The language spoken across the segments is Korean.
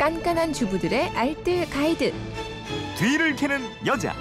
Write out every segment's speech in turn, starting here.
깐깐한 주부들의 알뜰 가이드. 뒤를 캐는 여자.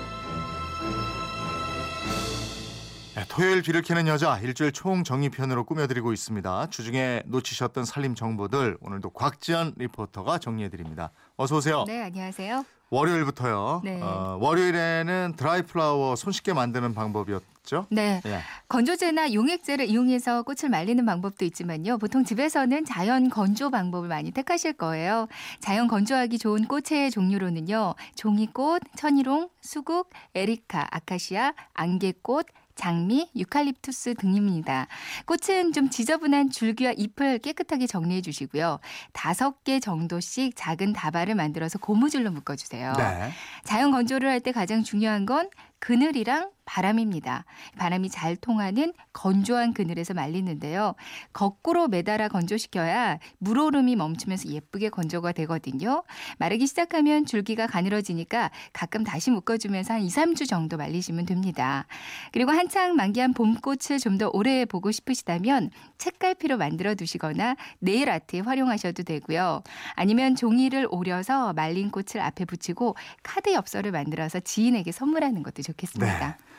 네, 토요일 뒤를 캐는 여자 일주일 총정리편으로 꾸며드리고 있습니다. 주중에 놓치셨던 살림 정보들 오늘도 곽지연 리포터가 정리해드립니다. 어서 오세요. 네, 안녕하세요. 월요일부터요. 네. 어, 월요일에는 드라이 플라워 손쉽게 만드는 방법이었죠. 네. 예. 건조제나 용액제를 이용해서 꽃을 말리는 방법도 있지만요. 보통 집에서는 자연 건조 방법을 많이 택하실 거예요. 자연 건조하기 좋은 꽃의 종류로는요. 종이꽃, 천일홍, 수국, 에리카, 아카시아, 안개꽃, 장미, 유칼립투스 등입니다. 꽃은 좀 지저분한 줄기와 잎을 깨끗하게 정리해 주시고요. 다섯 개 정도씩 작은 다발을 만들어서 고무줄로 묶어주세요. 네. 자연 건조를 할 때 가장 중요한 건 그늘이랑 바람입니다. 바람이 잘 통하는 건조한 그늘에서 말리는데요. 거꾸로 매달아 건조시켜야 물오름이 멈추면서 예쁘게 건조가 되거든요. 마르기 시작하면 줄기가 가늘어지니까 가끔 다시 묶어주면서 한 2, 3주 정도 말리시면 됩니다. 그리고 한창 만개한 봄꽃을 좀 더 오래 보고 싶으시다면 책갈피로 만들어 두시거나 네일 아트에 활용하셔도 되고요. 아니면 종이를 오려서 말린 꽃을 앞에 붙이고 카드 엽서를 만들어서 지인에게 선물하는 것도 좋겠습니다. 네.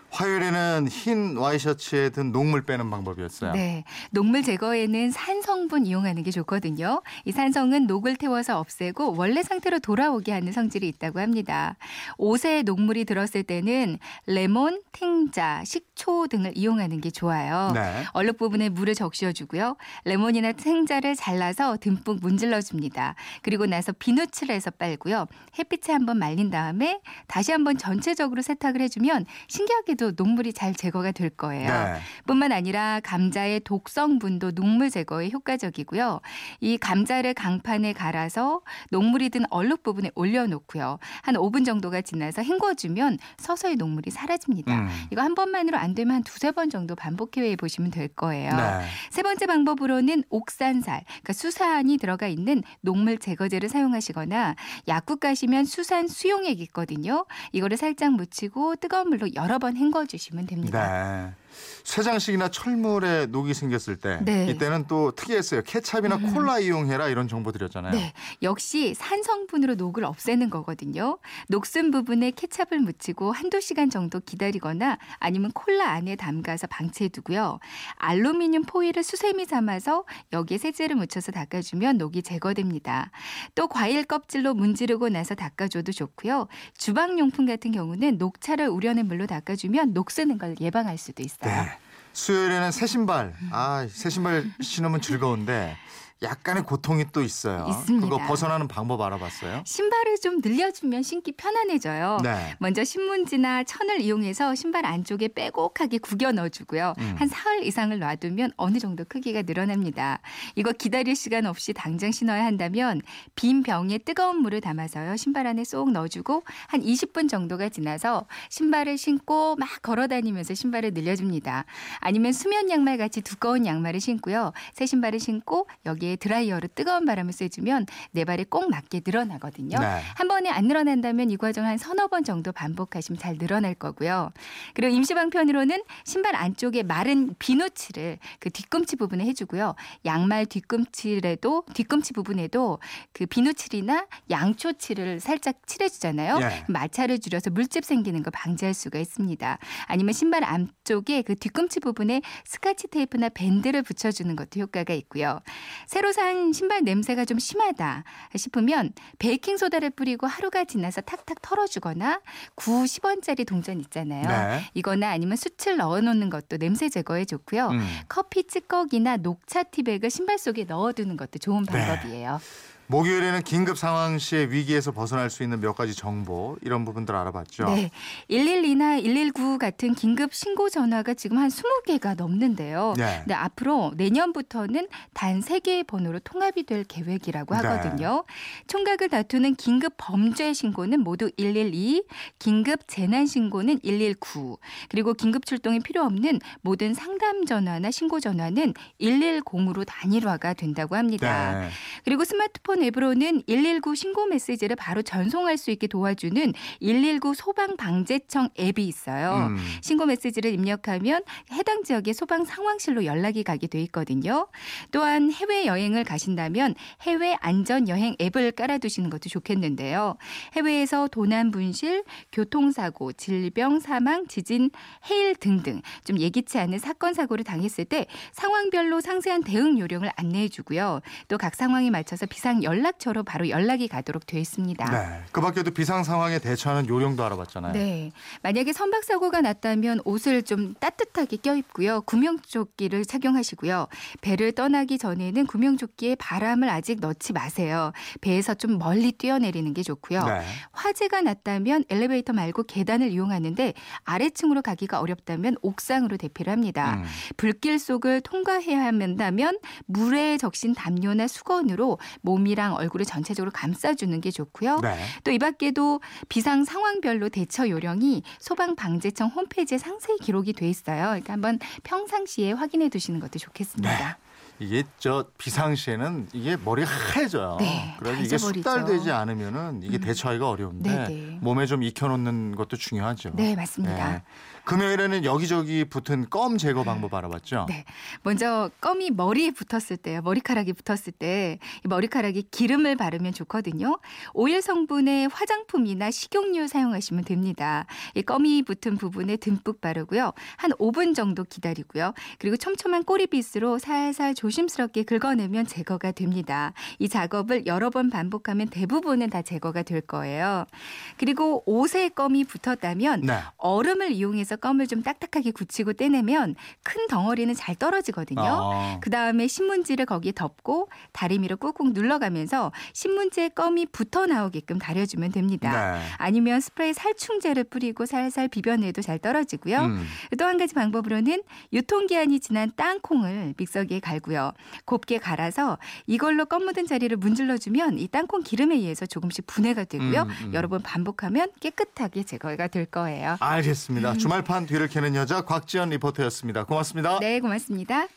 화요일에는 흰 와이셔츠에 든 녹물 빼는 방법이었어요. 네. 녹물 제거에는 산성분 이용하는 게 좋거든요. 이 산성은 녹을 태워서 없애고 원래 상태로 돌아오게 하는 성질이 있다고 합니다. 옷에 녹물이 들었을 때는 레몬, 탱자, 식초 등을 이용하는 게 좋아요. 네. 얼룩 부분에 물을 적셔 주고요. 레몬이나 탱자를 잘라서 듬뿍 문질러 줍니다. 그리고 나서 비누칠을 해서 빨고요. 햇빛에 한번 말린 다음에 다시 한번 전체적으로 세탁을 해 주면 신기하게 도 녹물이 잘 제거가 될 거예요. 네. 뿐만 아니라 감자의 독성분도 녹물 제거에 효과적이고요. 이 감자를 강판에 갈아서 녹물이 든 얼룩 부분에 올려놓고요. 한 5분 정도가 지나서 헹궈주면 서서히 녹물이 사라집니다. 음. 이거 한 번만으로 안 되면 한 두세 번 정도 반복해 보시면 될 거예요. 네. 세 번째 방법으로는 옥산살, 그러니까 수산이 들어가 있는 녹물 제거제를 사용하시거나 약국 가시면 수산 수용액 있거든요. 이거를 살짝 묻히고 뜨거운 물로 여러 번 헹궈 주시면 됩니다. 네. 쇠장식이나 철물에 녹이 생겼을 때 네. 이때는 또 특이했어요. 케찹이나 콜라 이용해라 이런 정보 드렸잖아요. 네, 역시 산성분으로 녹을 없애는 거거든요. 녹슨 부분에 케찹을 묻히고 한두 시간 정도 기다리거나 아니면 콜라 안에 담가서 방치해 두고요. 알루미늄 포일을 수세미 삼아서 여기에 세제를 묻혀서 닦아주면 녹이 제거됩니다. 또 과일 껍질로 문지르고 나서 닦아줘도 좋고요. 주방용품 같은 경우는 녹차를 우려낸 물로 닦아주면 녹 쓰는 걸 예방할 수도 있어요. 네. 수요일에는 새 신발. 아, 새 신발 신으면 즐거운데 약간의 고통이 또 있어요. 있습니다. 그거 벗어나는 방법 알아봤어요? 신발을 좀 늘려주면 신기 편안해져요. 네. 먼저 신문지나 천을 이용해서 신발 안쪽에 빼곡하게 구겨 넣어주고요. 음. 한 사흘 이상을 놔두면 어느 정도 크기가 늘어납니다. 이거 기다릴 시간 없이 당장 신어야 한다면 빈 병에 뜨거운 물을 담아서요. 신발 안에 쏙 넣어주고 한 20분 정도가 지나서 신발을 신고 막 걸어다니면서 신발을 늘려줍니다. 아니면 수면 양말 같이 두꺼운 양말을 신고요. 새 신발을 신고 여기에 드라이어로 뜨거운 바람을 쐬주면 내 발에 꼭 맞게 늘어나거든요. 네. 한 번에 안 늘어난다면 이 과정 한 서너 번 정도 반복하시면 잘 늘어날 거고요. 그리고 임시방편으로는 신발 안쪽에 마른 비누칠을 그 뒤꿈치 부분에 해주고요. 양말 뒤꿈치에도 뒤꿈치 부분에도 그 비누칠이나 양초칠을 살짝 칠해주잖아요. 예. 마찰을 줄여서 물집 생기는 거 방지할 수가 있습니다. 아니면 신발 안쪽에 그 뒤꿈치 부분에 스카치 테이프나 밴드를 붙여주는 것도 효과가 있고요. 새로 산 신발 냄새가 좀 심하다 싶으면 베이킹 소다를 뿌리고 하루가 지나서 탁탁 털어주거나 9, 10원짜리 동전 있잖아요. 네. 이거나 아니면 숯을 넣어놓는 것도 냄새 제거에 좋고요. 음. 커피 찌꺼기나 녹차 티백을 신발 속에 넣어두는 것도 좋은 네. 방법이에요. 목요일에는 긴급 상황 시에 위기에서 벗어날 수 있는 몇 가지 정보 이런 부분들 알아봤죠. 네. 112나 119 같은 긴급 신고 전화가 지금 한 20개가 넘는데요. 네. 근데 앞으로 내년부터는 단 3개의 번호로 통합이 될 계획이라고 네. 하거든요. 총각을 다투는 긴급 범죄 신고는 모두 112, 긴급 재난 신고는 119, 그리고 긴급 출동이 필요 없는 모든 상담 전화나 신고 전화는 110으로 단일화가 된다고 합니다. 네. 그리고 스마트폰 휴대폰 앱으로는 119 신고 메시지를 바로 전송할 수 있게 도와주는 119 소방 방재청 앱이 있어요. 음. 신고 메시지를 입력하면 해당 지역의 소방 상황실로 연락이 가게 돼 있거든요. 또한 해외 여행을 가신다면 해외 안전 여행 앱을 깔아두시는 것도 좋겠는데요. 해외에서 도난 분실, 교통사고, 질병, 사망, 지진, 해일 등등 좀 예기치 않은 사건 사고를 당했을 때 상황별로 상세한 대응 요령을 안내해 주고요. 또 각 상황에 맞춰서 비상 연락처로 바로 연락이 가도록 되어 있습니다. 네. 그 밖에도 비상 상황에 대처하는 요령도 알아봤잖아요. 네. 만약에 선박 사고가 났다면 옷을 좀 따뜻 하게 껴입고요. 구명조끼를 착용하시고요. 배를 떠나기 전에는 구명조끼에 바람을 아직 넣지 마세요. 배에서 좀 멀리 뛰어내리는 게 좋고요. 네. 화재가 났다면 엘리베이터 말고 계단을 이용하는데 아래층으로 가기가 어렵다면 옥상으로 대피를 합니다. 음. 불길 속을 통과해야 한다면 물에 적신 담요나 수건으로 몸이랑 얼굴을 전체적으로 감싸주는 게 좋고요. 네. 또이 밖에도 비상 상황별로 대처 요령이 소방방재청 홈페이지에 상세히 기록이 돼 있어요. 그러니까 한번 평상시에 확인해 두시는 것도 좋겠습니다. 이게 저 비상시에는 이게 머리가 하얘져요. 네, 그래서 다 이게. 숙달되지 않으면은 이게 음. 대처하기가 어려운데 네, 네. 몸에 좀 익혀놓는 것도 중요하죠. 네, 맞습니다. 네. 금요일에는 여기저기 붙은 껌 제거 방법 알아봤죠? 네. 먼저 껌이 머리에 붙었을 때요. 머리카락이 붙었을 때이 머리카락에 기름을 바르면 좋거든요. 오일 성분의 화장품이나 식용유 사용하시면 됩니다. 이 껌이 붙은 부분에 듬뿍 바르고요. 한 5분 정도 기다리고요. 그리고 촘촘한 꼬리빗으로 살살 조심스럽게 긁어내면 제거가 됩니다. 이 작업을 여러 번 반복하면 대부분은 다 제거가 될 거예요. 그리고 옷에 껌이 붙었다면 네. 얼음을 이용해서 껌을 좀 딱딱하게 굳히고 떼내면 큰 덩어리는 잘 떨어지거든요. 어. 그 다음에 신문지를 거기에 덮고 다리미로 꾹꾹 눌러가면서 신문지에 껌이 붙어 나오게끔 다려주면 됩니다. 네. 아니면 스프레이 살충제를 뿌리고 살살 비벼내도 잘 떨어지고요. 음. 또한 가지 방법으로는 유통기한이 지난 땅콩을 믹서기에 갈고요. 곱게 갈아서 이걸로 껌 묻은 자리를 문질러주면 이 땅콩 기름에 의해서 조금씩 분해가 되고요. 음, 음. 여러 번 반복하면 깨끗하게 제거가 될 거예요. 알겠습니다. 주말 판 뒤를 캐는 여자 곽지연 리포터였습니다. 고맙습니다. 네, 고맙습니다.